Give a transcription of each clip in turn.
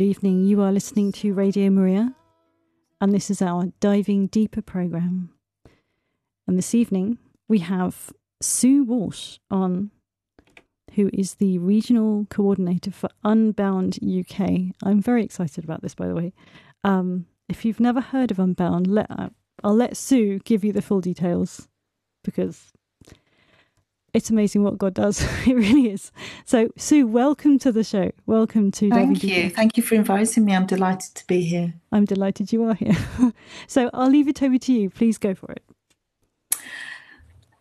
Good evening. You are listening to Radio Maria, and this is our Diving Deeper program. And this evening, we have Sue Walsh on, who is the regional coordinator for Unbound UK. I'm very excited about this, by the way. Um, if you've never heard of Unbound, let, I'll let Sue give you the full details because it's amazing what God does. it really is. So, Sue, welcome to the show. Welcome to. Thank you. Thank you for inviting me. I'm delighted to be here. I'm delighted you are here. so, I'll leave it over to you. Please go for it.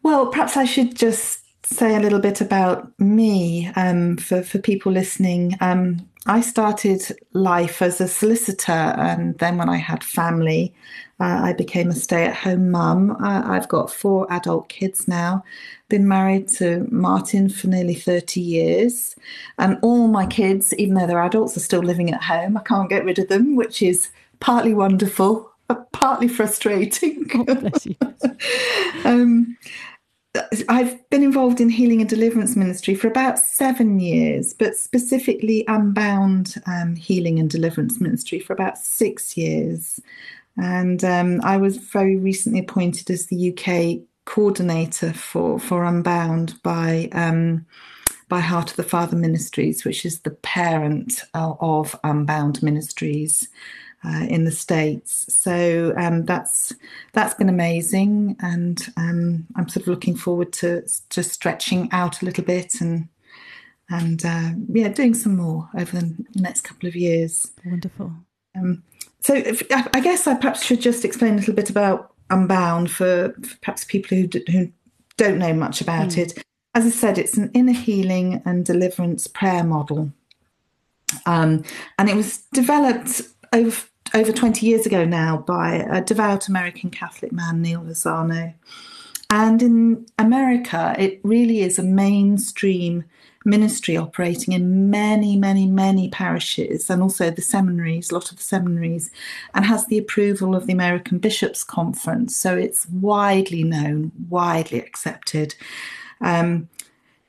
Well, perhaps I should just say a little bit about me um, for for people listening. Um, I started life as a solicitor, and then when I had family, uh, I became a stay at home mum. Uh, I've got four adult kids now, been married to Martin for nearly 30 years. And all my kids, even though they're adults, are still living at home. I can't get rid of them, which is partly wonderful, partly frustrating. bless you. um, I've been involved in healing and deliverance ministry for about seven years, but specifically Unbound um, Healing and Deliverance Ministry for about six years. And um, I was very recently appointed as the UK coordinator for, for Unbound by um, by Heart of the Father Ministries, which is the parent uh, of Unbound Ministries uh, in the states. So um, that's that's been amazing, and um, I'm sort of looking forward to to stretching out a little bit and and uh, yeah, doing some more over the next couple of years. Wonderful. Um, so if, I guess I perhaps should just explain a little bit about Unbound for, for perhaps people who, d- who don't know much about mm. it. As I said, it's an inner healing and deliverance prayer model. Um, and it was developed over, over 20 years ago now by a devout American Catholic man, Neil Lozano. And in America, it really is a mainstream ministry operating in many, many, many parishes and also the seminaries, a lot of the seminaries, and has the approval of the American Bishops' Conference. So it's widely known, widely accepted. Um,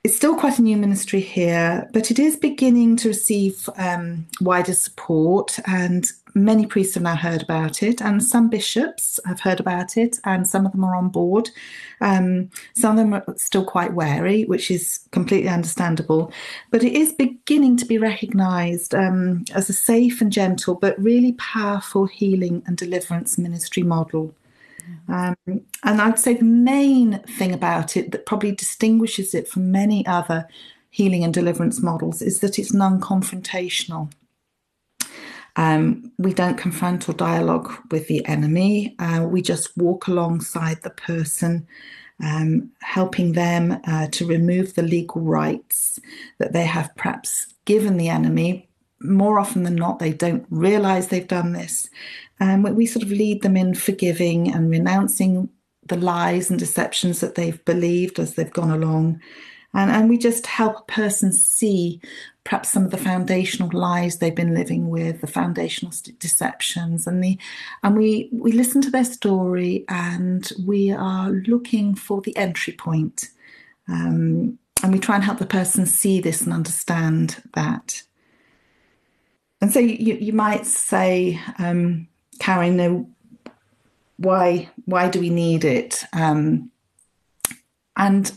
it's still quite a new ministry here, but it is beginning to receive um, wider support, and many priests have now heard about it, and some bishops have heard about it, and some of them are on board. Um, some of them are still quite wary, which is completely understandable, but it is beginning to be recognised um, as a safe and gentle, but really powerful healing and deliverance ministry model. Um, and I'd say the main thing about it that probably distinguishes it from many other healing and deliverance models is that it's non confrontational. Um, we don't confront or dialogue with the enemy. Uh, we just walk alongside the person, um, helping them uh, to remove the legal rights that they have perhaps given the enemy. More often than not, they don't realize they've done this, um, we sort of lead them in forgiving and renouncing the lies and deceptions that they've believed as they've gone along. And, and we just help a person see perhaps some of the foundational lies they've been living with, the foundational deceptions, and the and we we listen to their story and we are looking for the entry point, um, and we try and help the person see this and understand that. And so you you might say, um, Karen, know why why do we need it? Um, and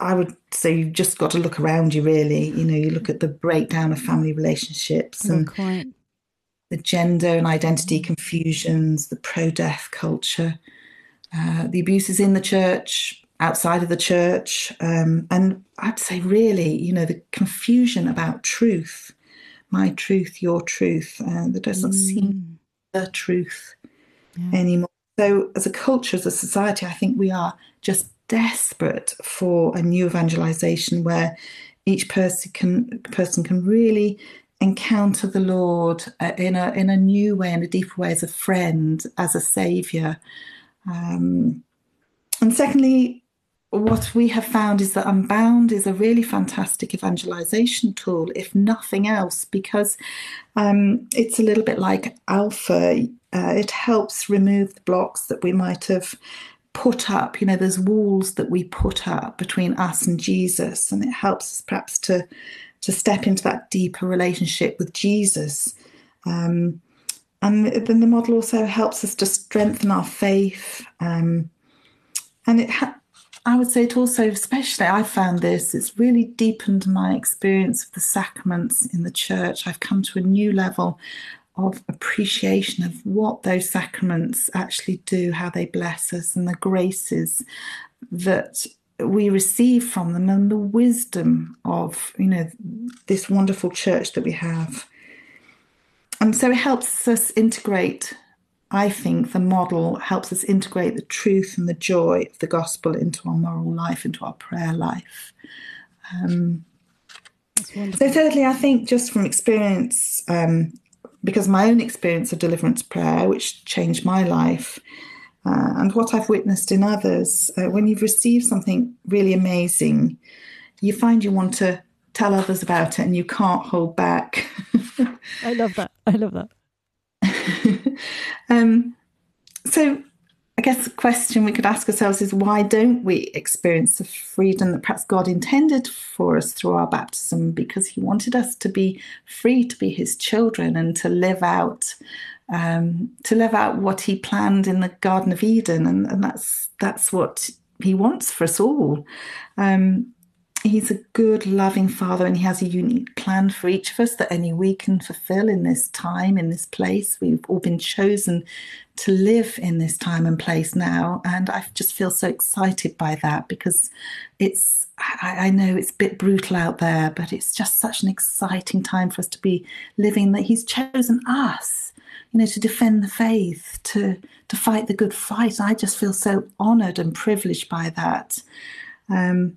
I would say you've just got to look around you. Really, you know, you look at the breakdown of family relationships and the gender and identity confusions, the pro-death culture, uh, the abuses in the church, outside of the church, um, and I'd say really, you know, the confusion about truth, my truth, your truth. Uh, there doesn't mm. seem the truth yeah. anymore. So, as a culture, as a society, I think we are just desperate for a new evangelization where each person can person can really encounter the Lord uh, in a in a new way, in a deeper way, as a friend, as a savior. Um, and secondly, what we have found is that Unbound is a really fantastic evangelization tool, if nothing else, because um, it's a little bit like Alpha. Uh, it helps remove the blocks that we might have put up. You know, there's walls that we put up between us and Jesus, and it helps us perhaps to to step into that deeper relationship with Jesus. Um, and then the model also helps us to strengthen our faith. Um, and it, ha- I would say it also, especially, I found this, it's really deepened my experience of the sacraments in the church. I've come to a new level of appreciation of what those sacraments actually do, how they bless us, and the graces that we receive from them, and the wisdom of you know this wonderful church that we have. And so it helps us integrate. I think the model helps us integrate the truth and the joy of the gospel into our moral life, into our prayer life. Um, so, thirdly, I think just from experience, um, because my own experience of deliverance prayer, which changed my life, uh, and what I've witnessed in others, uh, when you've received something really amazing, you find you want to tell others about it and you can't hold back. I love that. I love that. um, so, I guess the question we could ask ourselves is why don't we experience the freedom that perhaps God intended for us through our baptism? Because He wanted us to be free to be His children and to live out. Um, to live out what he planned in the Garden of Eden, and, and that's that's what he wants for us all. Um, he's a good, loving father, and he has a unique plan for each of us that only we can fulfill in this time, in this place. We've all been chosen to live in this time and place now. And I just feel so excited by that because it's, I, I, know it's a bit brutal out there, but it's just such an exciting time for us to be living that He's chosen us, you know, to defend the faith, to, to fight the good fight. I just feel so honored and privileged by that. Um,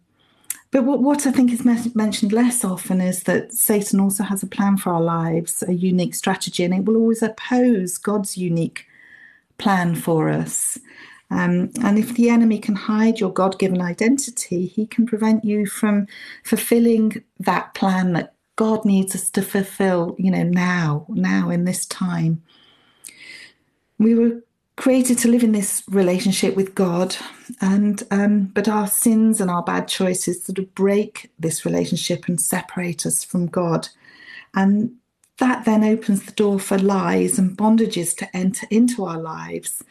but what, what I think is mentioned less often is that Satan also has a plan for our lives, a unique strategy, and it will always oppose God's unique plan for us. Um, and if the enemy can hide your God given identity, he can prevent you from fulfilling that plan that God needs us to fulfill, you know, now, now in this time. We were created to live in this relationship with God, and um, but our sins and our bad choices sort of break this relationship and separate us from God, and that then opens the door for lies and bondages to enter into our lives.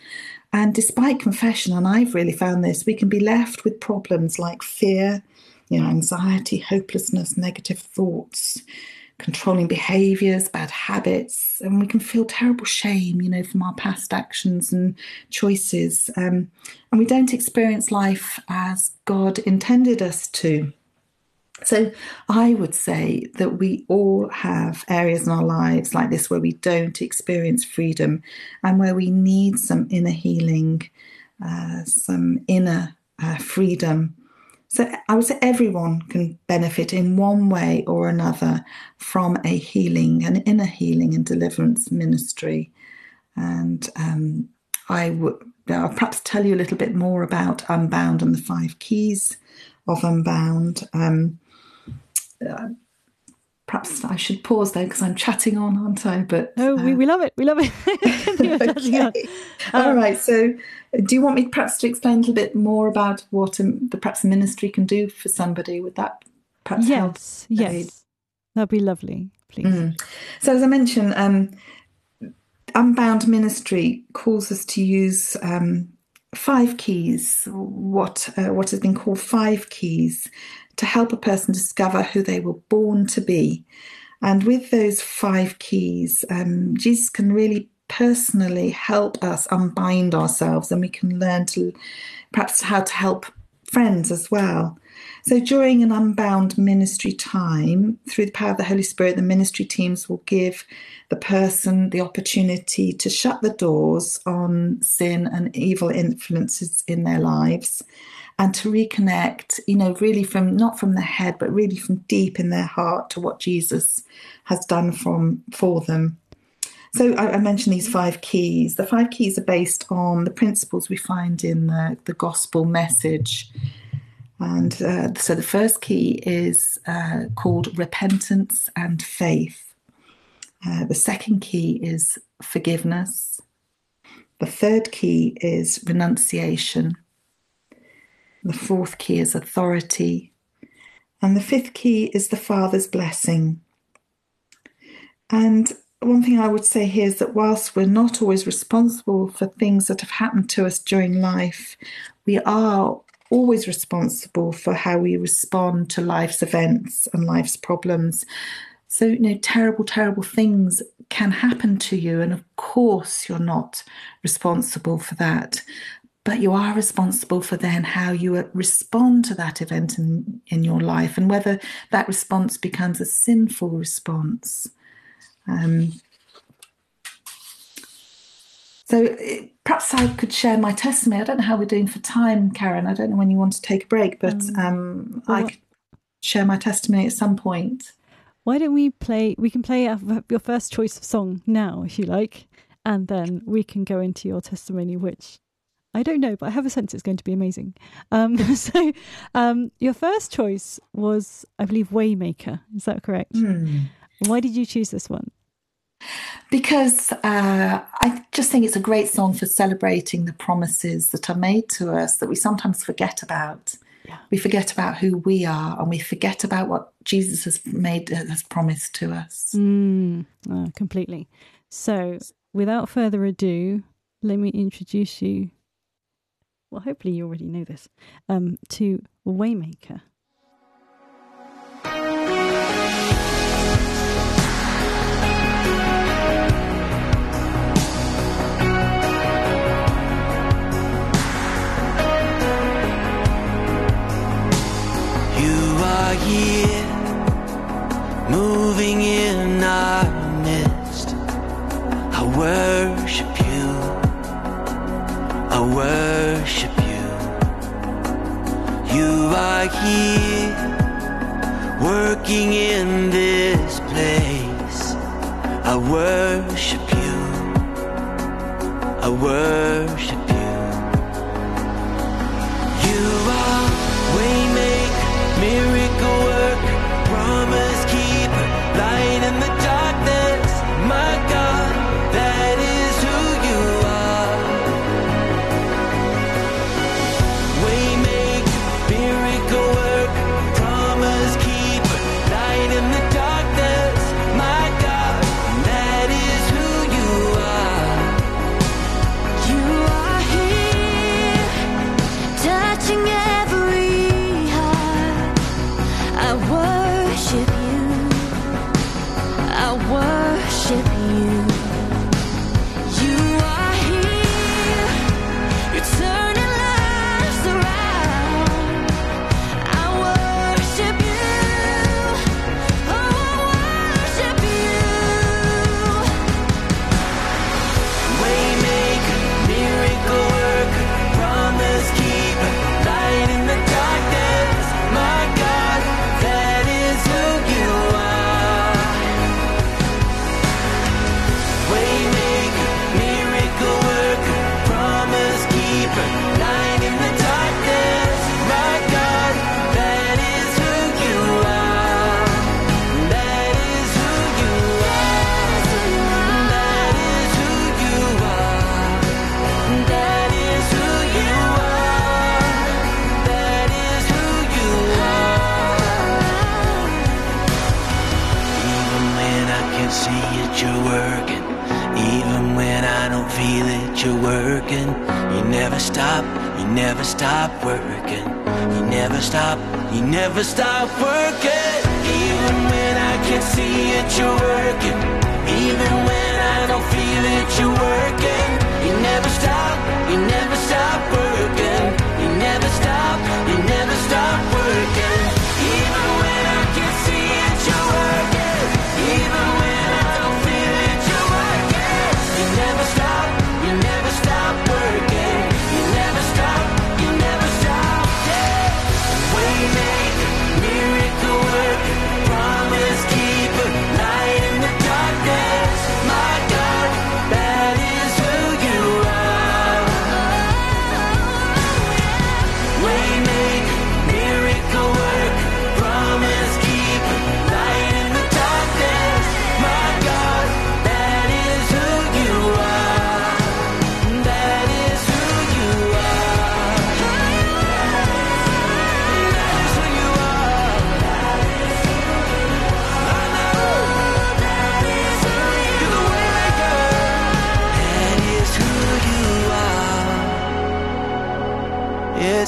And despite confession, and I've really found this, we can be left with problems like fear, you know, anxiety, hopelessness, negative thoughts controlling behaviors, bad habits, and we can feel terrible shame, you know, from our past actions and choices. Um, and we don't experience life as God intended us to. So I would say that we all have areas in our lives like this where we don't experience freedom and where we need some inner healing, uh, some inner uh, freedom so I would say everyone can benefit in one way or another from a healing, an inner healing and deliverance ministry. And um, I would I'll perhaps tell you a little bit more about Unbound and the five keys of Unbound. Um, uh, perhaps I should pause there because I'm chatting on, aren't I? But oh, uh, we, we love it. We love it. okay. um, All right. So, do you want me perhaps to explain a little bit more about what um, the perhaps ministry can do for somebody? Would that perhaps yes, help? Yes, yes, that'd be lovely. Please. Mm. So, as I mentioned, um, Unbound Ministry calls us to use um, five keys. What uh, what has been called five keys to help a person discover who they were born to be. And with those five keys, um, Jesus can really personally help us unbind ourselves and we can learn to perhaps how to help friends as well. So during an unbound ministry time, through the power of the Holy Spirit, the ministry teams will give the person the opportunity to shut the doors on sin and evil influences in their lives and to reconnect, you know, really from not from the head, but really from deep in their heart to what Jesus has done from for them. So I, I mentioned these five keys. The five keys are based on the principles we find in the, the gospel message. And uh, so the first key is uh, called repentance and faith. Uh, the second key is forgiveness. The third key is renunciation. The fourth key is authority. And the fifth key is the Father's blessing. And one thing I would say here is that whilst we're not always responsible for things that have happened to us during life, we are always responsible for how we respond to life's events and life's problems. So, you know, terrible, terrible things can happen to you. And of course, you're not responsible for that. But you are responsible for then how you respond to that event in, in your life and whether that response becomes a sinful response. Um, so perhaps I could share my testimony. I don't know how we're doing for time, Karen. I don't know when you want to take a break, but um, um, I could share my testimony at some point. Why don't we play? We can play your first choice of song now, if you like, and then we can go into your testimony, which I don't know, but I have a sense it's going to be amazing. Um, so, um, your first choice was, I believe, Waymaker. Is that correct? Mm. Why did you choose this one? Because uh, I just think it's a great song for celebrating the promises that are made to us that we sometimes forget about. Yeah. We forget about who we are and we forget about what Jesus has made has promised to us. Mm, oh, completely. So, without further ado, let me introduce you. Well, hopefully you already know this. Um, to Waymaker.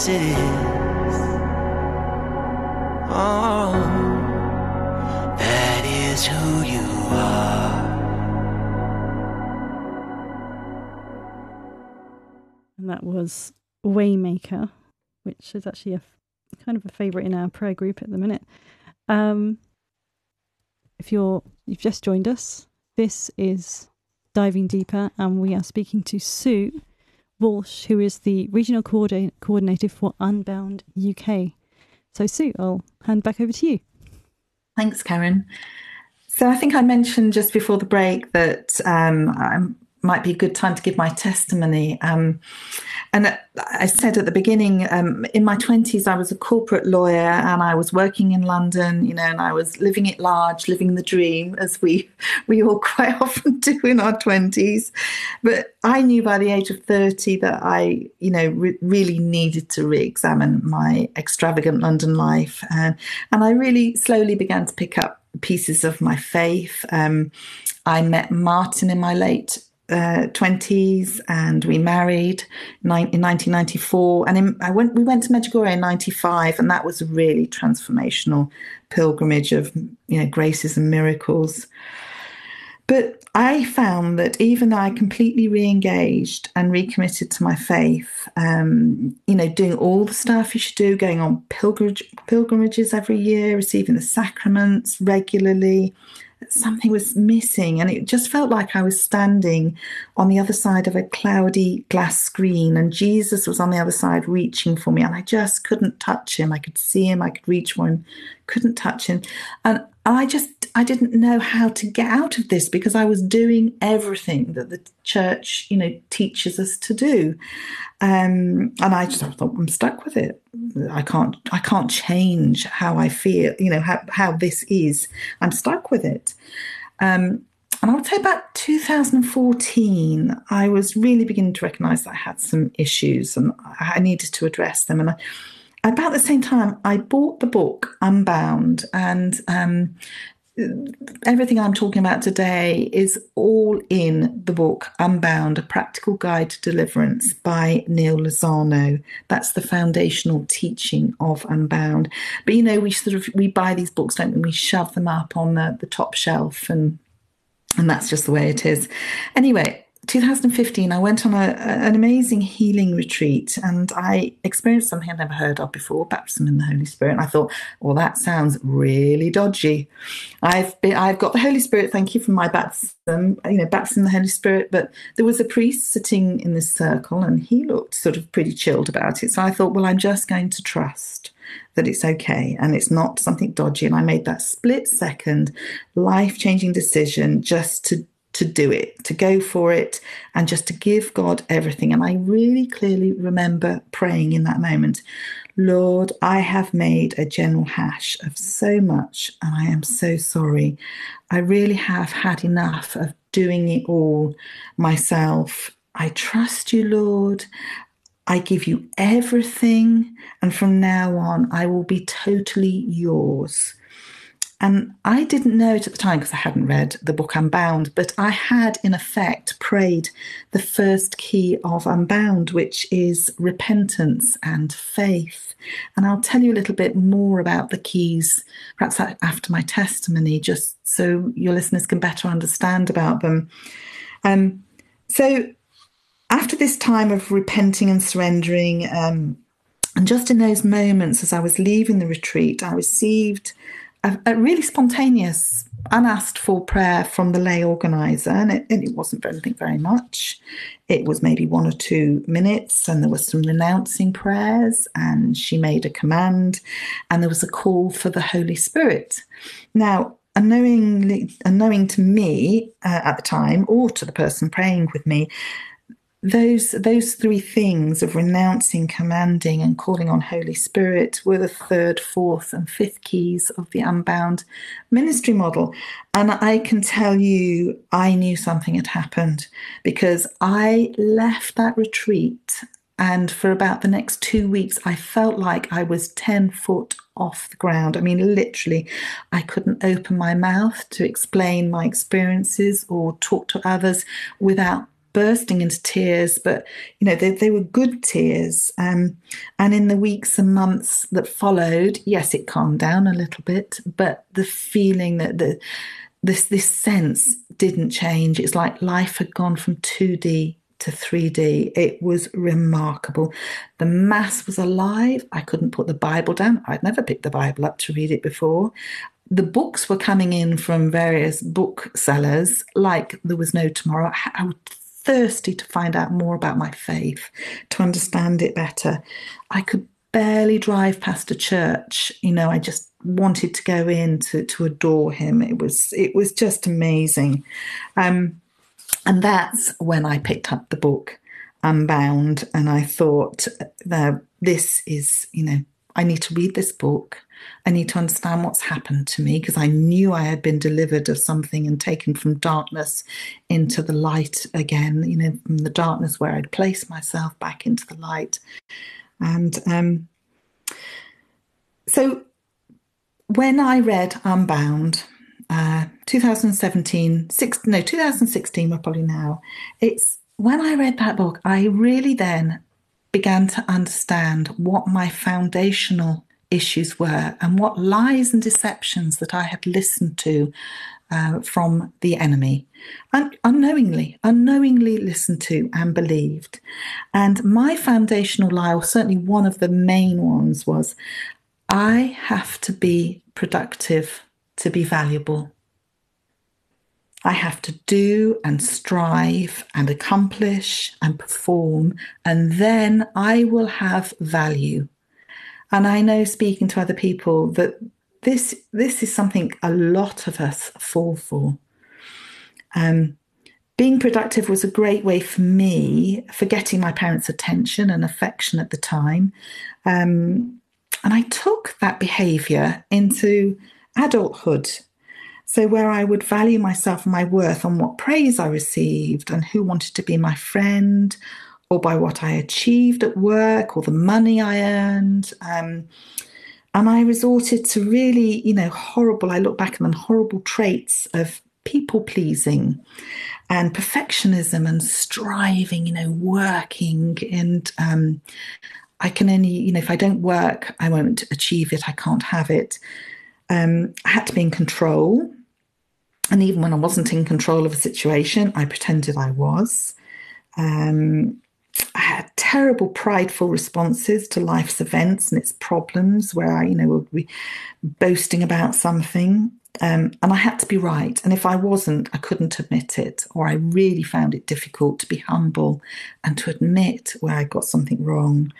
As it is. Oh, that is who you are. And that was Waymaker, which is actually a kind of a favourite in our prayer group at the minute. Um, if you're you've just joined us, this is diving deeper, and we are speaking to Sue Walsh, who is the regional coordinator for Unbound UK. So, Sue, I'll hand back over to you. Thanks, Karen. So I think I mentioned just before the break that um, I might be a good time to give my testimony. Um, and I said at the beginning, um, in my 20s, I was a corporate lawyer and I was working in London, you know, and I was living it large, living the dream, as we, we all quite often do in our 20s. But I knew by the age of 30 that I, you know, re- really needed to re examine my extravagant London life. And, and I really slowly began to pick up pieces of my faith. Um, I met Martin in my late uh, 20s and we married in 1994 and in, I went we went to Medjugorje in 95 and that was a really transformational pilgrimage of you know graces and miracles. But I found that even though I completely re-engaged and recommitted to my faith, um, you know, doing all the stuff you should do, going on pilgrimage, pilgrimages every year, receiving the sacraments regularly, something was missing and it just felt like I was standing on the other side of a cloudy glass screen and Jesus was on the other side reaching for me and I just couldn't touch him. I could see him, I could reach for him, couldn't touch him. And I just I didn't know how to get out of this because I was doing everything that the church, you know, teaches us to do. Um, and I just thought I'm stuck with it. I can't I can't change how I feel, you know, how, how this is. I'm stuck with it. Um, and I would say about 2014, I was really beginning to recognize that I had some issues and I needed to address them. And I, about the same time, I bought the book Unbound, and um, everything I'm talking about today is all in the book Unbound, A Practical Guide to Deliverance by Neil Lozano. That's the foundational teaching of Unbound. But you know, we sort of we buy these books, don't we? We shove them up on the, the top shelf and and that's just the way it is. Anyway, 2015, I went on a, an amazing healing retreat and I experienced something I'd never heard of before, baptism in the Holy Spirit. And I thought, well, that sounds really dodgy. I've been, I've got the Holy Spirit. Thank you for my baptism, you know, baptism in the Holy Spirit. But there was a priest sitting in this circle and he looked sort of pretty chilled about it. So I thought, well, I'm just going to trust that it's okay and it's not something dodgy. And I made that split second life changing decision just to to do it, to go for it, and just to give God everything. And I really clearly remember praying in that moment, Lord, I have made a general hash of so much, and I am so sorry. I really have had enough of doing it all myself. I trust you, Lord. I give you everything, and from now on, I will be totally yours. And I didn't know it at the time because I hadn't read the book Unbound, but I had in effect prayed the first key of Unbound, which is repentance and faith. And I'll tell you a little bit more about the keys, perhaps after my testimony, just so your listeners can better understand about them. Um, so, after this time of repenting and surrendering, um, and just in those moments as I was leaving the retreat, I received a, a really spontaneous, unasked for prayer from the lay organizer, and it, and it wasn't anything very much. It was maybe one or two minutes, and there was some renouncing prayers, and she made a command, and there was a call for the Holy Spirit. Now, unknowingly, unknowing to me uh, at the time, or to the person praying with me, those those three things of renouncing, commanding, and calling on Holy Spirit were the third, fourth, and fifth keys of the Unbound ministry model. And I can tell you, I knew something had happened because I left that retreat. And for about the next two weeks, I felt like I was 10 foot off the ground. I mean, literally, I couldn't open my mouth to explain my experiences or talk to others without bursting into tears, but you know, they, they were good tears. Um, and in the weeks and months that followed, yes, it calmed down a little bit, but the feeling that the this this sense didn't change. It's like life had gone from 2D to 3D. It was remarkable. The Mass was alive. I couldn't put the Bible down. I'd never picked the Bible up to read it before the books were coming in from various booksellers like there was no tomorrow. I was thirsty to find out more about my faith, to understand it better. I could barely drive past a church. You know, I just wanted to go in to, to adore him. It was it was just amazing. Um, and that's when I picked up the book Unbound and I thought that this is, you know, I need to read this book. I need to understand what's happened to me because I knew I had been delivered of something and taken from darkness into the light again, you know, from the darkness where I'd placed myself back into the light. And um, so when I read Unbound, uh, 2017, six, no, 2016, we're probably now, it's when I read that book, I really then began to understand what my foundational issues were and what lies and deceptions that I had listened to uh, from the enemy, and unknowingly, unknowingly listened to and believed. And my foundational lie, or certainly one of the main ones, was I have to be productive to be valuable. I have to do and strive and accomplish and perform, and then I will have value. And I know speaking to other people that this this is something a lot of us fall for. Um, being productive was a great way for me for getting my parents' attention and affection at the time. Um, and I took that behavior into adulthood so, where I would value myself and my worth on what praise I received and who wanted to be my friend, or by what I achieved at work or the money I earned. Um, and I resorted to really, you know, horrible, I look back on them, horrible traits of people pleasing and perfectionism and striving, you know, working. And um, I can only, you know, if I don't work, I won't achieve it, I can't have it. Um, I had to be in control. And even when I wasn't in control of a situation, I pretended I was. Um, I had terrible, prideful responses to life's events and its problems, where I, you know, would be boasting about something, um, and I had to be right. And if I wasn't, I couldn't admit it, or I really found it difficult to be humble and to admit where I got something wrong.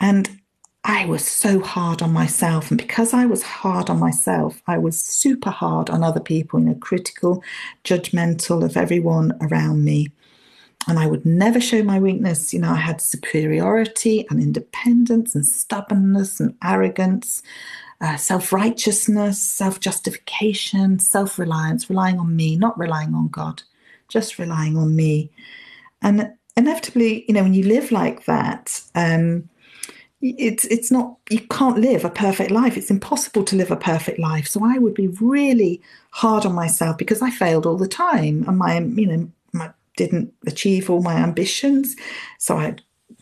And I was so hard on myself. And because I was hard on myself, I was super hard on other people, you know, critical, judgmental of everyone around me. And I would never show my weakness. You know, I had superiority and independence and stubbornness and arrogance, uh, self righteousness, self justification, self reliance, relying on me, not relying on God, just relying on me. And inevitably, you know, when you live like that, um, it's it's not you can't live a perfect life. It's impossible to live a perfect life. So i would be really hard on myself because i failed all the time and my you know my didn't achieve all my ambitions. So i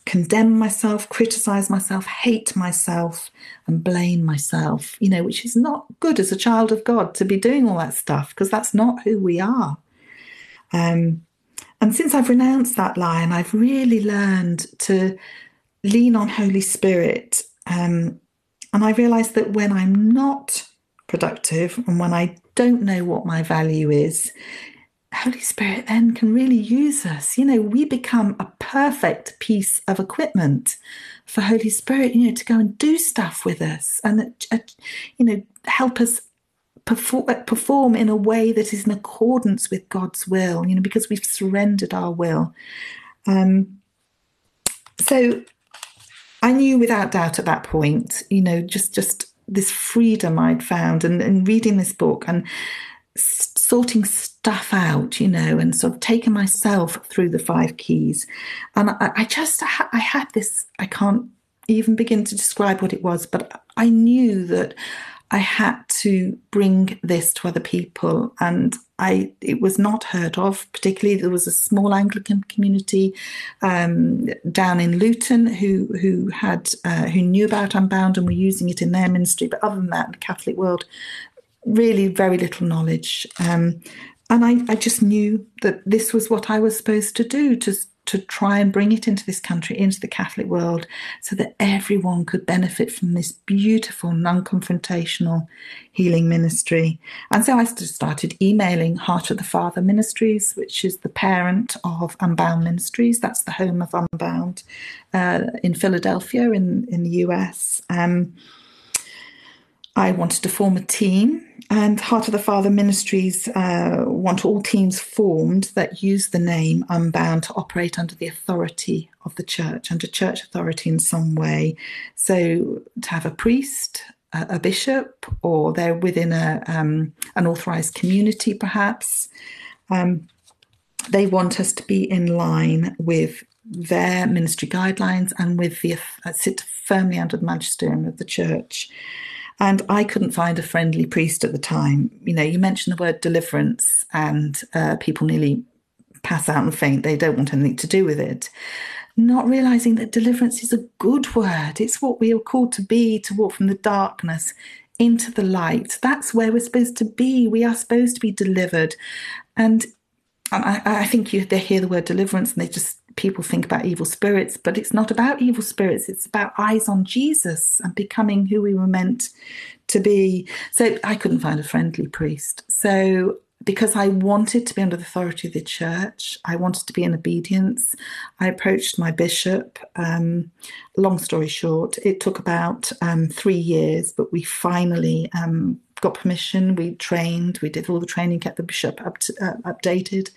condemn myself criticize myself hate myself and blame myself you know which is not good as a child of god to be doing all that stuff because that's not who we are. Um and since i've renounced that lie and i've really learned to lean on Holy Spirit. Um, and I realize that when I'm not productive and when I don't know what my value is, Holy Spirit then can really use us. You know, we become a perfect piece of equipment for Holy Spirit, you know, to go and do stuff with us and, uh, you know, help us perform, perform in a way that is in accordance with God's will, you know, because we've surrendered our will. Um, so I knew without doubt at that point, you know, just just this freedom I'd found and, and reading this book and sorting stuff out, you know, and sort of taking myself through the five keys. And I, I just, I had this, I can't even begin to describe what it was, but I knew that I had to bring this to other people, and I it was not heard of. Particularly, there was a small Anglican community um, down in Luton who who had uh, who knew about Unbound and were using it in their ministry. But other than that, the Catholic world really very little knowledge. Um, and I, I just knew that this was what I was supposed to do to to try and bring it into this country, into the Catholic world, so that everyone could benefit from this beautiful, non confrontational healing ministry. And so I started emailing Heart of the Father Ministries, which is the parent of Unbound Ministries. That's the home of Unbound uh, in Philadelphia, in, in the US. Um, I wanted to form a team, and Heart of the Father Ministries uh, want all teams formed that use the name Unbound to operate under the authority of the church, under church authority in some way. So to have a priest, a, a bishop, or they're within a um, an authorized community, perhaps. Um, they want us to be in line with their ministry guidelines and with the uh, sit firmly under the magisterium of the church. And I couldn't find a friendly priest at the time. You know, you mentioned the word deliverance, and uh, people nearly pass out and faint. They don't want anything to do with it. Not realizing that deliverance is a good word. It's what we are called to be to walk from the darkness into the light. That's where we're supposed to be. We are supposed to be delivered. And I, I think you, they hear the word deliverance and they just people think about evil spirits, but it's not about evil spirits. It's about eyes on Jesus and becoming who we were meant to be. So I couldn't find a friendly priest. So because I wanted to be under the authority of the church, I wanted to be in obedience. I approached my bishop. Um, long story short, it took about um, three years, but we finally um, got permission. We trained, we did all the training, kept the bishop up to, uh, updated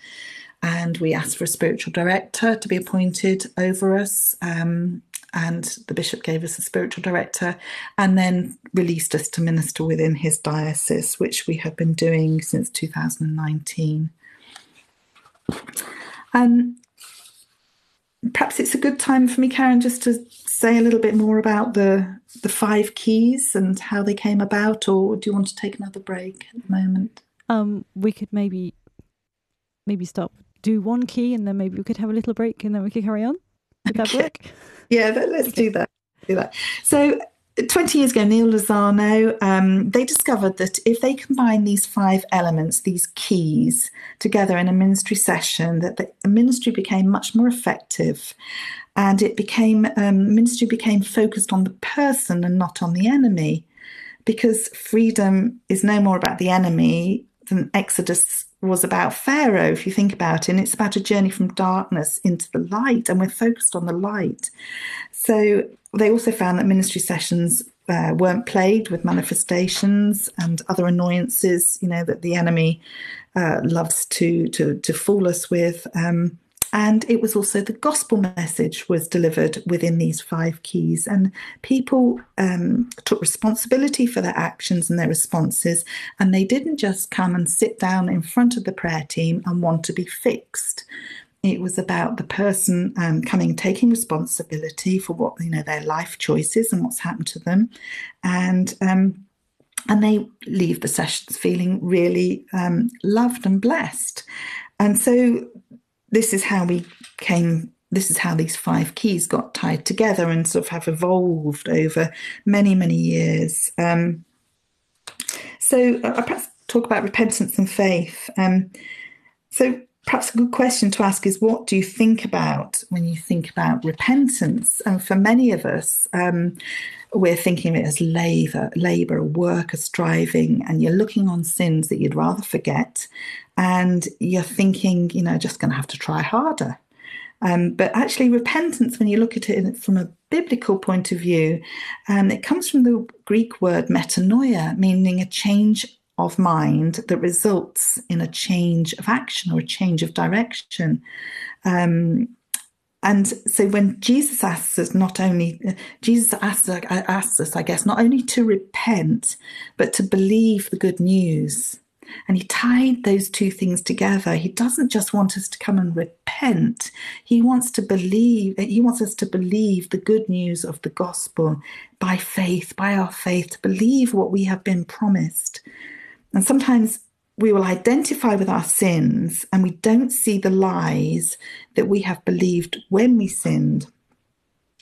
and we asked for a spiritual director to be appointed over us. Um, and the bishop gave us a spiritual director and then released us to minister within his diocese, which we have been doing since 2019. Um, perhaps it's a good time for me, Karen, just to say a little bit more about the the five keys and how they came about, or do you want to take another break at the moment? Um, we could maybe maybe stop do one key and then maybe we could have a little break and then we could carry on. Would that okay. work? Yeah, let's okay. do that. Do that. So 20 years ago, Neil Lozano, um, they discovered that if they combine these five elements, these keys, together in a ministry session, that the ministry became much more effective, and it became um, ministry became focused on the person and not on the enemy, because freedom is no more about the enemy than Exodus was about Pharaoh, if you think about it. And it's about a journey from darkness into the light, and we're focused on the light. So they also found that ministry sessions uh, weren't plagued with manifestations and other annoyances, you know, that the enemy uh, loves to to to fool us with. Um, and it was also the gospel message was delivered within these five keys. And people um, took responsibility for their actions and their responses. And they didn't just come and sit down in front of the prayer team and want to be fixed. It was about the person um, coming taking responsibility for what you know their life choices and what's happened to them. And um, and they leave the sessions feeling really um, loved and blessed. And so this is how we came this is how these five keys got tied together and sort of have evolved over many many years. Um, so uh, i perhaps talk about repentance and faith. Um, so perhaps a good question to ask is what do you think about when you think about repentance and for many of us um, we're thinking of it as labor labor work a striving and you're looking on sins that you'd rather forget and you're thinking, you know, just going to have to try harder. Um, but actually, repentance, when you look at it from a biblical point of view, um, it comes from the Greek word metanoia, meaning a change of mind that results in a change of action or a change of direction. Um, and so when Jesus asks us not only, Jesus asks, asks us, I guess, not only to repent, but to believe the good news And he tied those two things together. He doesn't just want us to come and repent. He wants to believe, he wants us to believe the good news of the gospel by faith, by our faith, to believe what we have been promised. And sometimes we will identify with our sins and we don't see the lies that we have believed when we sinned.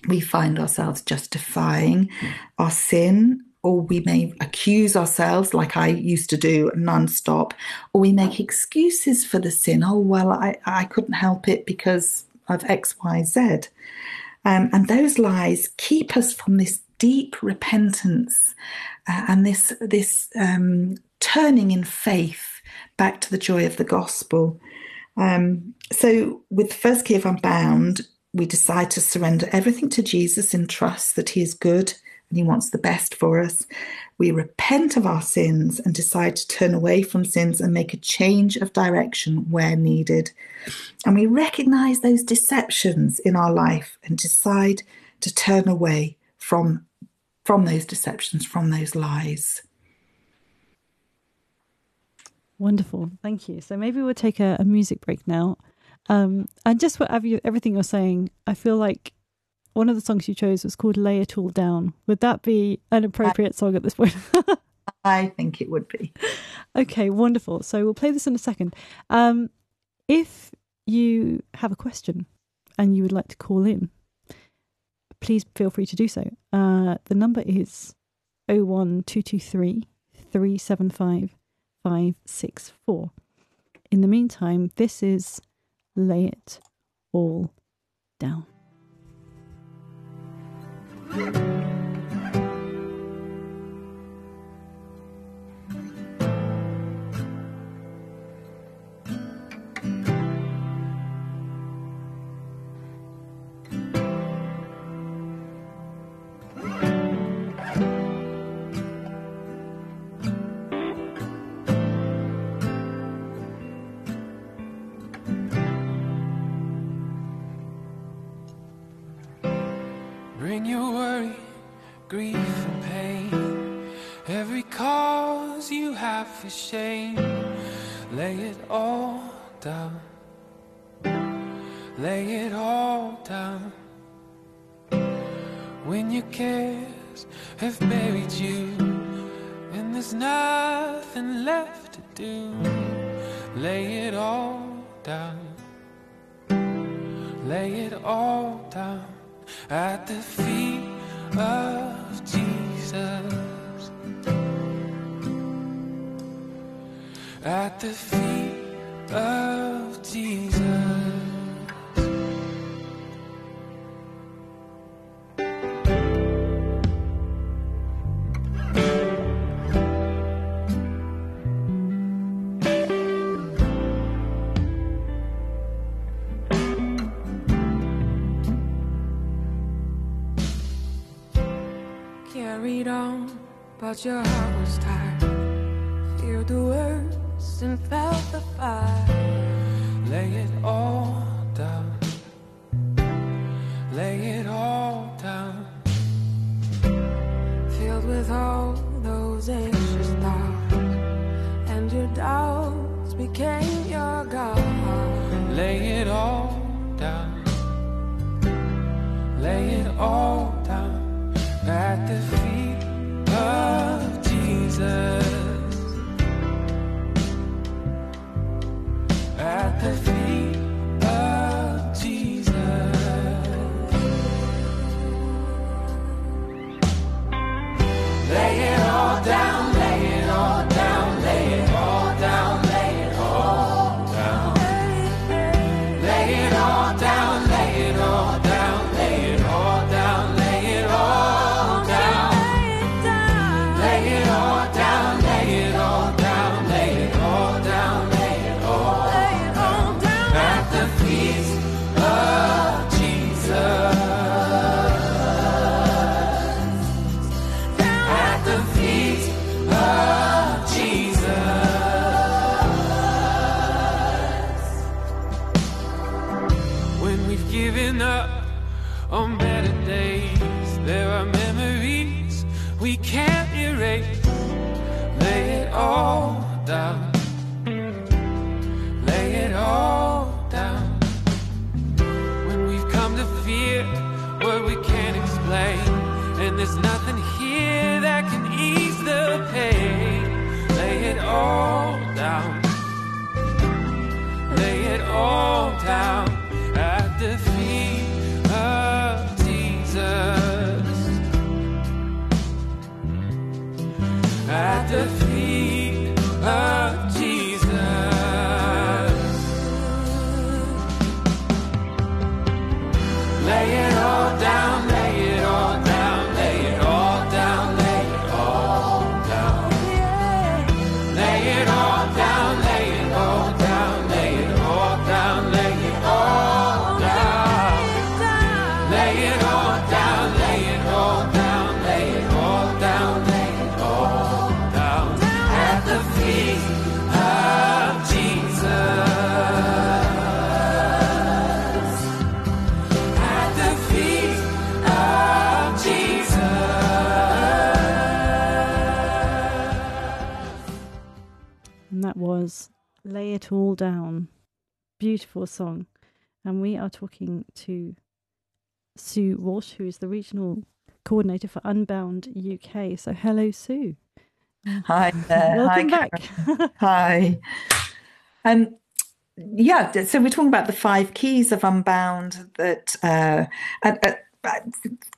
We find ourselves justifying our sin or we may accuse ourselves, like I used to do nonstop, or we make excuses for the sin. Oh, well, I, I couldn't help it because of X, Y, Z. Um, and those lies keep us from this deep repentance uh, and this, this um, turning in faith back to the joy of the gospel. Um, so, with the First Key of Unbound, we decide to surrender everything to Jesus in trust that He is good and He wants the best for us. We repent of our sins and decide to turn away from sins and make a change of direction where needed. And we recognize those deceptions in our life and decide to turn away from, from those deceptions, from those lies. Wonderful. Thank you. So maybe we'll take a, a music break now. Um, and just whatever you, everything you're saying, I feel like one of the songs you chose was called Lay It All Down. Would that be an appropriate song at this point? I think it would be. Okay, wonderful. So we'll play this in a second. Um, if you have a question and you would like to call in, please feel free to do so. Uh, the number is 01223 375 564. In the meantime, this is Lay It All Down. For shame. Lay it all down. Lay it all down. When your cares have buried you, and there's nothing left to do, lay it all down. Lay it all down at the feet of Jesus. At the feet of Jesus. Carried on, but your heart was tired. And felt the fire. Lay it that was Lay It All Down. Beautiful song. And we are talking to Sue Walsh, who is the regional coordinator for Unbound UK. So, hello, Sue. Hi there. Welcome Hi, back. Hi. Um, yeah, so we're talking about the five keys of Unbound. That uh, a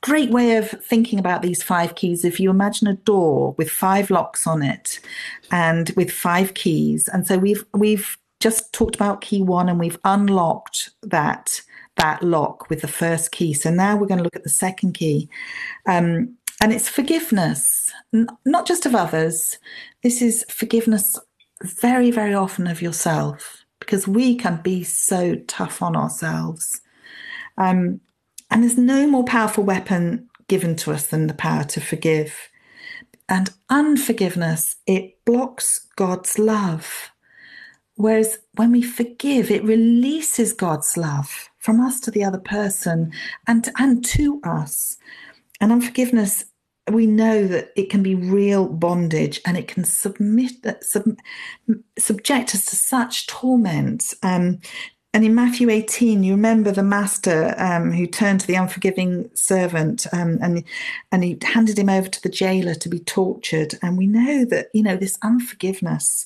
great way of thinking about these five keys. If you imagine a door with five locks on it, and with five keys, and so we've we've just talked about key one, and we've unlocked that that lock with the first key. So now we're going to look at the second key, um, and it's forgiveness, N- not just of others. This is forgiveness very, very often of yourself because we can be so tough on ourselves. Um, and there's no more powerful weapon given to us than the power to forgive. And unforgiveness, it blocks God's love. Whereas when we forgive, it releases God's love from us to the other person and, and to us. And unforgiveness, we know that it can be real bondage and it can submit, sub, subject us to such torment. Um, and in Matthew 18, you remember the master um, who turned to the unforgiving servant um, and, and he handed him over to the jailer to be tortured. And we know that, you know, this unforgiveness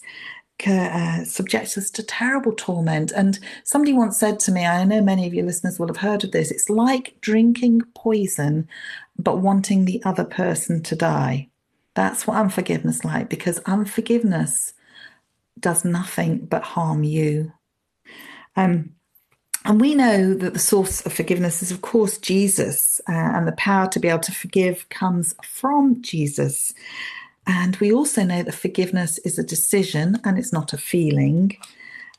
uh, subjects us to terrible torment. And somebody once said to me, I know many of your listeners will have heard of this, it's like drinking poison, but wanting the other person to die. That's what unforgiveness like, because unforgiveness does nothing but harm you. Um, and we know that the source of forgiveness is, of course, Jesus, uh, and the power to be able to forgive comes from Jesus. And we also know that forgiveness is a decision and it's not a feeling.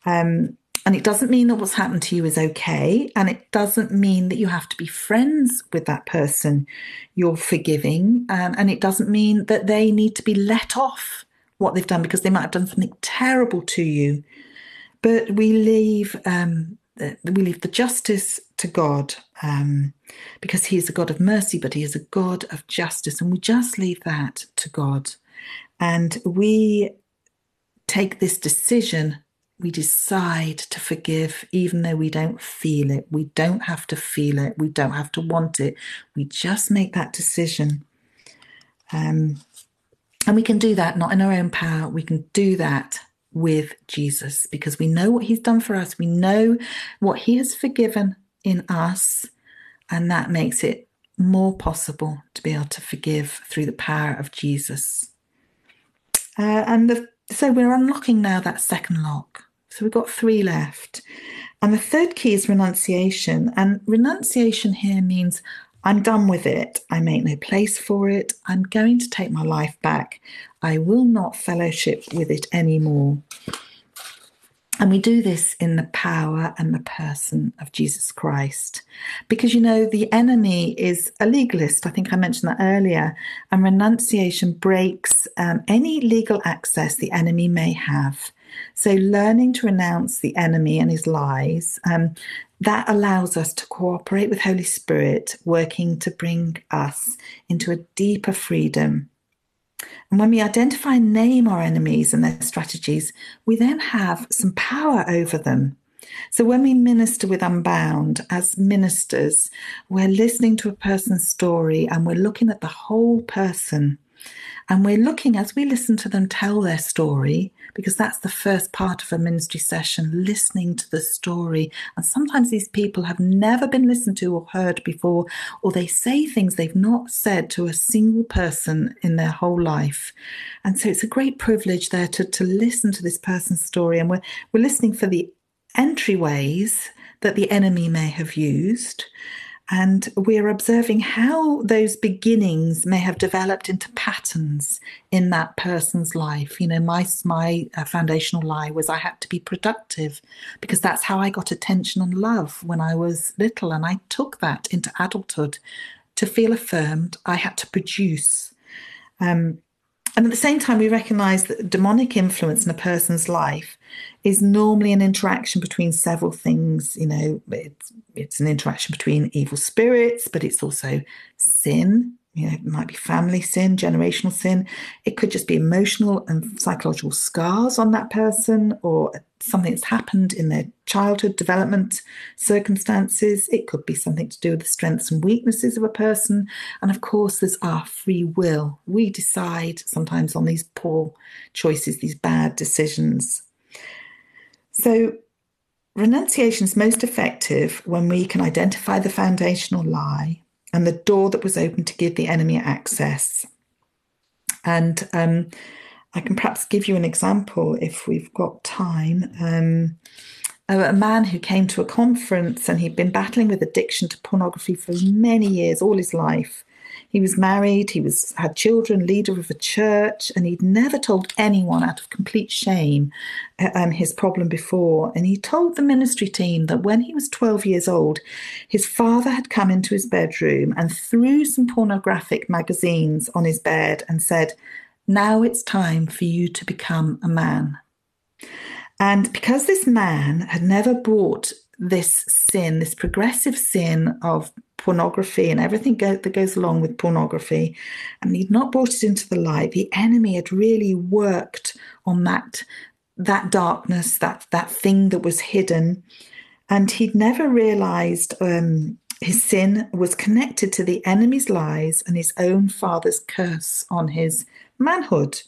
Um, and it doesn't mean that what's happened to you is okay. And it doesn't mean that you have to be friends with that person you're forgiving. Um, and it doesn't mean that they need to be let off what they've done because they might have done something terrible to you. But we leave um, we leave the justice to God um, because He is a God of mercy, but He is a God of justice, and we just leave that to God, and we take this decision. We decide to forgive, even though we don't feel it. We don't have to feel it. We don't have to want it. We just make that decision. Um, and we can do that not in our own power. We can do that with Jesus because we know what he's done for us. We know what he has forgiven in us. And that makes it more possible to be able to forgive through the power of Jesus. Uh, and the, so we're unlocking now that second lock. So we've got three left. And the third key is renunciation. And renunciation here means I'm done with it. I make no place for it. I'm going to take my life back. I will not fellowship with it anymore. And we do this in the power and the person of Jesus Christ. Because, you know, the enemy is a legalist. I think I mentioned that earlier. And renunciation breaks um, any legal access the enemy may have. So, learning to renounce the enemy and his lies, um, that allows us to cooperate with Holy Spirit, working to bring us into a deeper freedom. And when we identify and name our enemies and their strategies, we then have some power over them. So when we minister with Unbound, as ministers, we're listening to a person's story and we're looking at the whole person. And we're looking as we listen to them tell their story, because that's the first part of a ministry session, listening to the story. And sometimes these people have never been listened to or heard before, or they say things they've not said to a single person in their whole life. And so it's a great privilege there to, to listen to this person's story. And we're, we're listening for the entryways that the enemy may have used. And we're observing how those beginnings may have developed into patterns in that person's life. You know, my, my uh, foundational lie was I had to be productive because that's how I got attention and love when I was little. And I took that into adulthood. To feel affirmed, I had to produce. Um, and at the same time, we recognize that demonic influence in a person's life is normally an interaction between several things. You know, it's, it's an interaction between evil spirits, but it's also sin. You know, it might be family sin, generational sin. It could just be emotional and psychological scars on that person or something that's happened in their childhood development circumstances. It could be something to do with the strengths and weaknesses of a person. And of course, there's our free will. We decide sometimes on these poor choices, these bad decisions. So, renunciation is most effective when we can identify the foundational lie and the door that was open to give the enemy access. And um, I can perhaps give you an example if we've got time. Um, a man who came to a conference and he'd been battling with addiction to pornography for many years, all his life. He was married, he was had children, leader of a church, and he'd never told anyone out of complete shame um, his problem before. And he told the ministry team that when he was 12 years old, his father had come into his bedroom and threw some pornographic magazines on his bed and said, Now it's time for you to become a man. And because this man had never brought this sin, this progressive sin of pornography and everything go- that goes along with pornography, and he'd not brought it into the light, the enemy had really worked on that that darkness, that that thing that was hidden, and he'd never realized um, his sin was connected to the enemy's lies and his own father's curse on his manhood,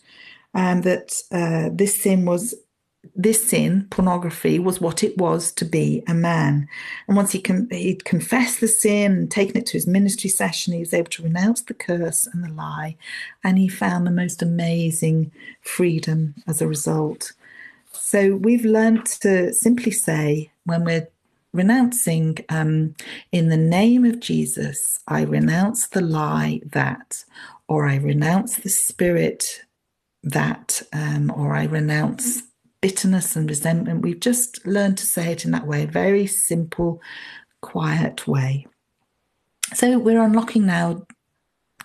and that uh, this sin was this sin, pornography, was what it was to be a man. And once he he'd confessed the sin and taken it to his ministry session, he was able to renounce the curse and the lie. And he found the most amazing freedom as a result. So we've learned to simply say, when we're renouncing, um, in the name of Jesus, I renounce the lie that, or I renounce the spirit that, um, or I renounce bitterness and resentment. We've just learned to say it in that way, a very simple, quiet way. So we're unlocking now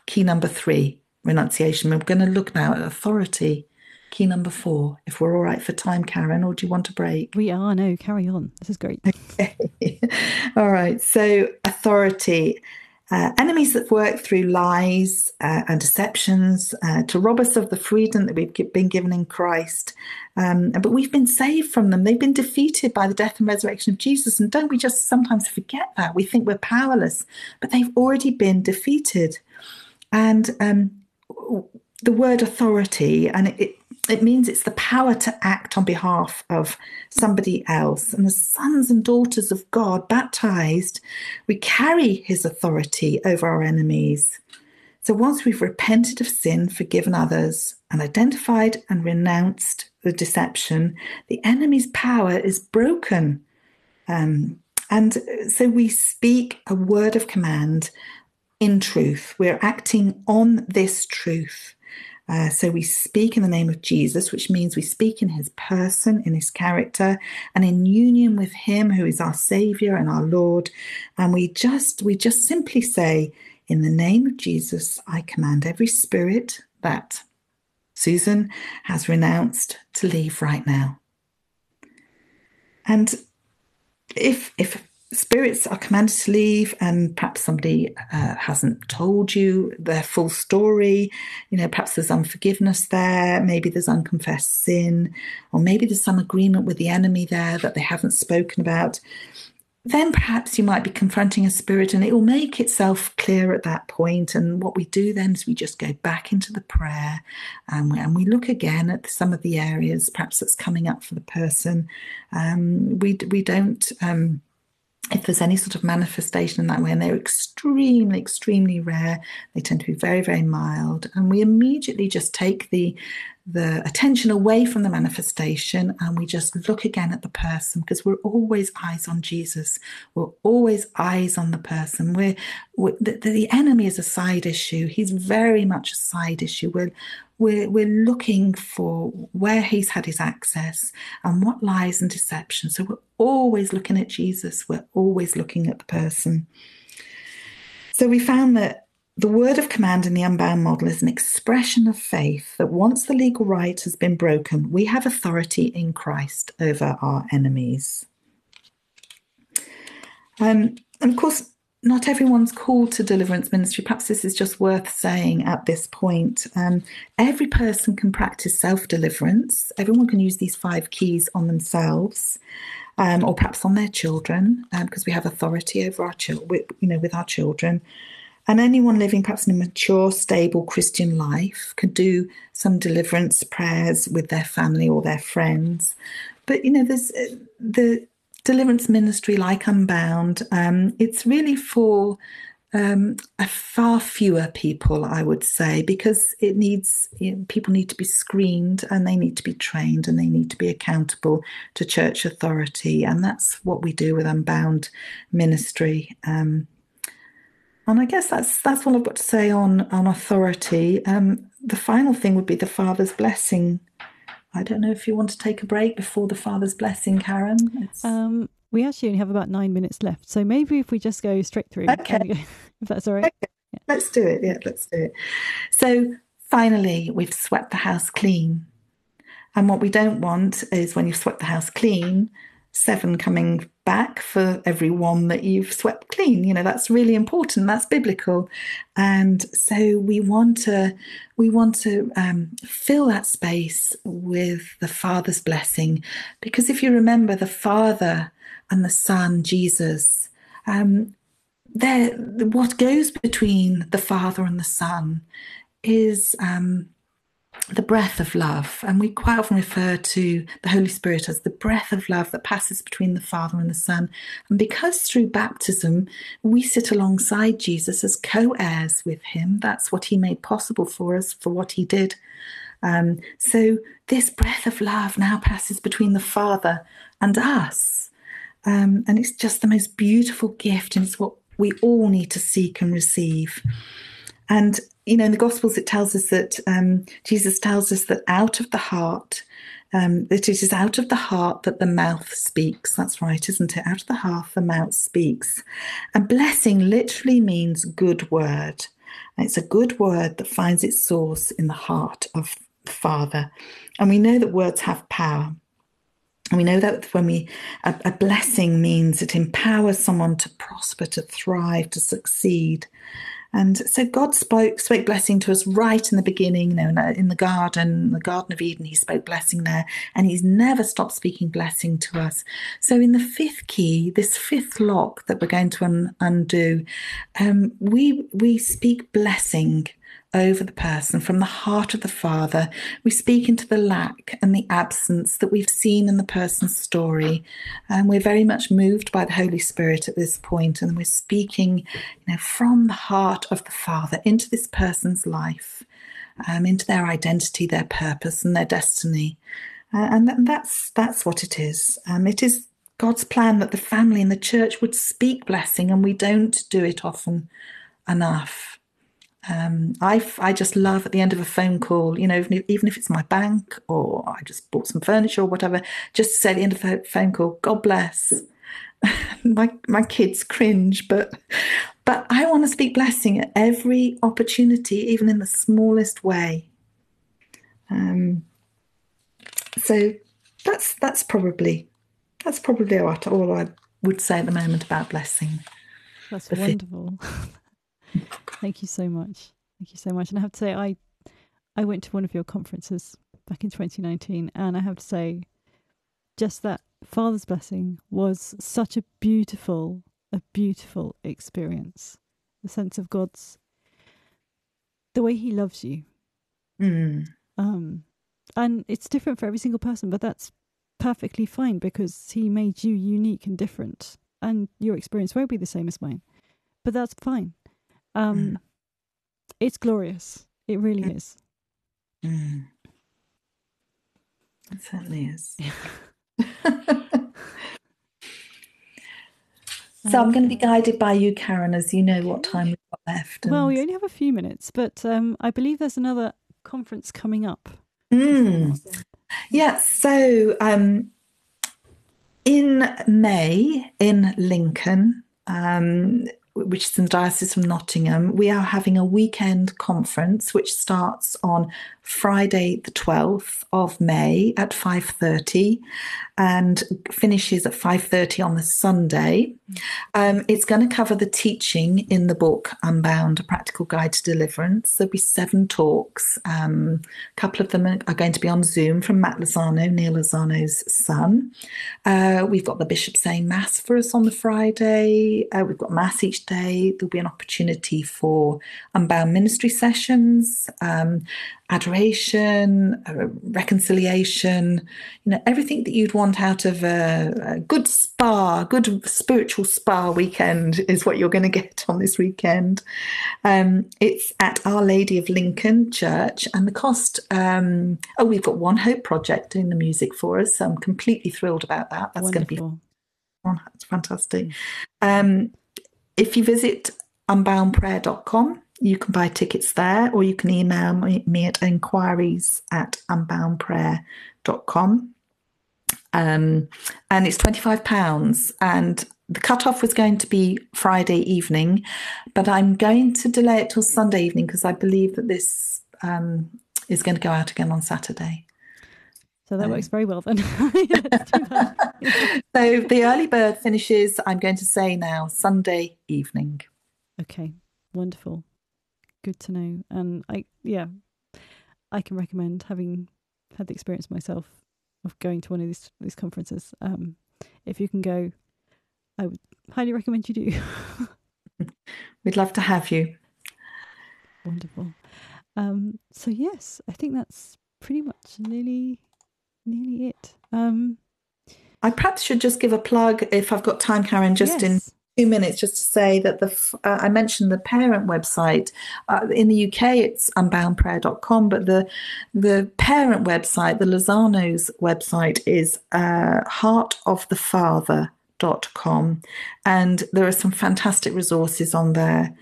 key number three, renunciation. We're going to look now at authority. Key number four, if we're all right for time, Karen, or do you want a break? We are. No, carry on. This is great. Okay. all right. So, authority. Uh, enemies that work through lies uh, and deceptions uh, to rob us of the freedom that we've been given in Christ. Um, but we've been saved from them. They've been defeated by the death and resurrection of Jesus. And don't we just sometimes forget that? We think we're powerless, but they've already been defeated. And um, the word authority, and it, it it means it's the power to act on behalf of somebody else. And as sons and daughters of God, baptized, we carry his authority over our enemies. So once we've repented of sin, forgiven others, and identified and renounced the deception, the enemy's power is broken. Um, and so we speak a word of command in truth. We're acting on this truth. Uh, so we speak in the name of Jesus, which means we speak in his person, in his character, and in union with him who is our savior and our Lord. And we just we just simply say, in the name of Jesus, I command every spirit that Susan has renounced to leave right now. And if if spirits are commanded to leave and perhaps somebody uh, hasn't told you their full story. You know perhaps there's unforgiveness there maybe there's unconfessed sin or maybe there's some agreement with the enemy there that they haven't spoken about. Then perhaps you might be confronting a spirit and it will make itself clear at that point. And what we do then is we just go back into the prayer and we, and we look again at some of the areas perhaps that's coming up for the person. Um, we we don't um, if there's any sort of manifestation in that way, and they're extremely, extremely rare, they tend to be very, very mild, and we immediately just take the the attention away from the manifestation and we just look again at the person because we're always eyes on Jesus. We're always eyes on the person. We're, we're the, the enemy is a side issue. He's very much a side issue. We're we're, we're looking for where he's had his access and what lies and deception. So we're always looking at Jesus, we're always looking at the person. So we found that the word of command in the unbound model is an expression of faith that once the legal right has been broken, we have authority in Christ over our enemies. Um, and of course, not everyone's called to deliverance ministry. Perhaps this is just worth saying at this point. Um, every person can practice self deliverance. Everyone can use these five keys on themselves, um, or perhaps on their children, um, because we have authority over our children. You know, with our children, and anyone living perhaps in a mature, stable Christian life can do some deliverance prayers with their family or their friends. But you know, there's uh, the deliverance ministry like Unbound, um, it's really for um, a far fewer people, I would say, because it needs you know, people need to be screened and they need to be trained and they need to be accountable to church authority, and that's what we do with Unbound Ministry. Um, and I guess that's that's all I've got to say on on authority. Um, the final thing would be the Father's blessing I don't know if you want to take a break before the Father's blessing, Karen. Um, we actually only have about nine minutes left, so maybe if we just go straight through, okay. if that's all right. Okay. Yeah. Let's do it. Yeah, let's do it. So finally, we've swept the house clean. And what we don't want is when you've swept the house clean, seven coming back for every one that you've swept clean. You know, that's really important. That's biblical. And so we want to we want to um, fill that space with the Father's blessing. Because if you remember the Father and the Son, Jesus, um, there what goes between the Father and the Son is um, the breath of love. And we quite often refer to the Holy Spirit as the breath of love that passes between the Father and the Son. And because through baptism we sit alongside Jesus as co heirs with him, that's what he made possible for us, for what he did. Um, so this breath of love now passes between the Father and us. Um, and it's just the most beautiful gift, and it's what we all need to seek and receive. And you know, in the Gospels, it tells us that um, Jesus tells us that out of the heart, um, that it is out of the heart that the mouth speaks. That's right, isn't it? Out of the heart, the mouth speaks. And blessing literally means good word. And it's a good word that finds its source in the heart of the Father. And we know that words have power. And we know that when we, a, a blessing means it empowers someone to prosper, to thrive, to succeed. And so God spoke spoke blessing to us right in the beginning, you know, in the garden, the Garden of Eden. He spoke blessing there, and He's never stopped speaking blessing to us. So in the fifth key, this fifth lock that we're going to un- undo, um, we we speak blessing over the person from the heart of the Father. We speak into the lack and the absence that we've seen in the person's story. And we're very much moved by the Holy Spirit at this point, and we're speaking, you know, from the heart of the Father into this person's life, um, into their identity, their purpose, and their destiny. Uh, and that's that's what it is. Um, it is God's plan that the family and the church would speak blessing, and we don't do it often enough. Um, I, I just love at the end of a phone call, you know, even if, even if it's my bank or I just bought some furniture or whatever, just to say at the end of a phone call, God bless. my my kids cringe, but but I want to speak blessing at every opportunity, even in the smallest way. Um, so that's that's probably that's probably all I would say at the moment about blessing. That's wonderful. Thank you so much. Thank you so much. And I have to say, I I went to one of your conferences back in 2019, and I have to say, just that Father's blessing was such a beautiful, a beautiful experience. The sense of God's, the way He loves you, Mm. um, and it's different for every single person, but that's perfectly fine because he made you unique and different, and your experience won't be the same as mine. But that's fine. Um, Mm. It's glorious. It really Mm. is. Mm. It certainly is. so I'm going to be guided by you, Karen, as you know what time we've got left. Well, we only have a few minutes, but um, I believe there's another conference coming up. Mm. Yeah, so um, in May in Lincoln, um, which is in the Diocese of Nottingham, we are having a weekend conference which starts on Friday the 12th of May at 5.30 and finishes at 5.30 on the Sunday. Um, it's going to cover the teaching in the book Unbound, A Practical Guide to Deliverance. There'll be seven talks. Um, a couple of them are going to be on Zoom from Matt Lozano, Neal Lozano's son. Uh, we've got the bishop saying Mass for us on the Friday. Uh, we've got Mass each day. There'll be an opportunity for Unbound ministry sessions, um, adoration, uh, reconciliation, you know, everything that you'd want out of a, a good spa, good spiritual spa weekend is what you're going to get on this weekend. Um, it's at Our Lady of Lincoln Church, and the cost. Um, oh, we've got One Hope Project doing the music for us. So I'm completely thrilled about that. That's going to be fun. That's fantastic. Um, if you visit unboundprayer.com, you can buy tickets there, or you can email me, at inquiries at unboundprayer.com. Um, and it's £25. And the cutoff was going to be Friday evening, but I'm going to delay it till Sunday evening because I believe that this um, is going to go out again on Saturday. So that works very well then. Let's do that. So the early bird finishes, I'm going to say now, Sunday evening. Okay, wonderful. Good to know. And I, yeah, I can recommend having had the experience myself of going to one of these these conferences. Um, if you can go, I would highly recommend you do. We'd love to have you. wonderful. Um, so yes, I think that's pretty much nearly nearly it. Um, I perhaps should just give a plug if I've got time, Karen, just in yes. two minutes, just to say that the uh, I mentioned the parent website uh, in the UK. It's unboundprayer.com, but the the parent website, the Lozano's website, is uh, heartofthefather.com, and there are some fantastic resources on there.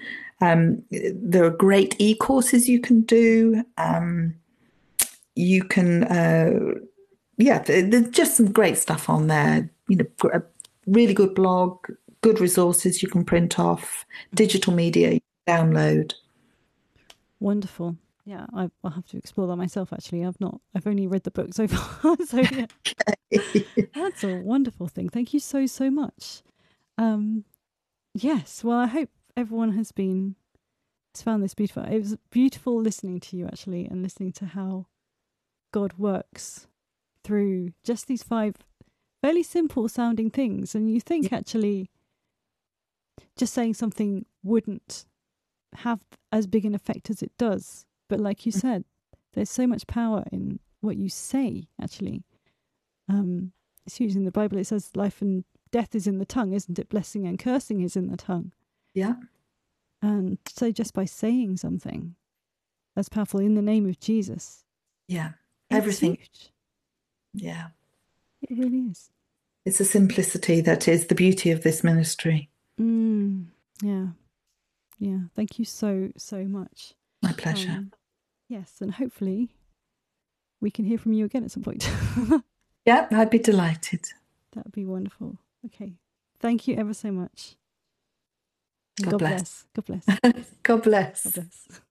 Um, there are great e-courses you can do. Um, you can, uh, yeah, there's just some great stuff on there. You know, a really good blog, good resources you can print off, digital media you can download. Wonderful. Yeah, I, I'll have to explore that myself. Actually, I've not. I've only read the book so far. so yeah, that's a wonderful thing. Thank you so so much. Um, yes. Well, I hope everyone has been has found this beautiful. It was beautiful listening to you actually, and listening to how God works through just these five fairly simple sounding things. And you think actually, just saying something wouldn't have as big an effect as it does. But like you Mm. said, there's so much power in what you say, actually. Um, it's huge in the Bible. It says life and death is in the tongue, isn't it? Blessing and cursing is in the tongue. Yeah. And so just by saying something that's powerful in the name of Jesus, Yeah. Everything. huge. Yeah. It really is. It's a simplicity that is the beauty of this ministry. Mm, yeah. Yeah. Thank you so, so much. My pleasure. Um, yes. And hopefully we can hear from you again at some point. yeah, I'd be delighted. That would be wonderful. Okay. Thank you ever so much. God God bless. bless. God bless. God bless. God bless.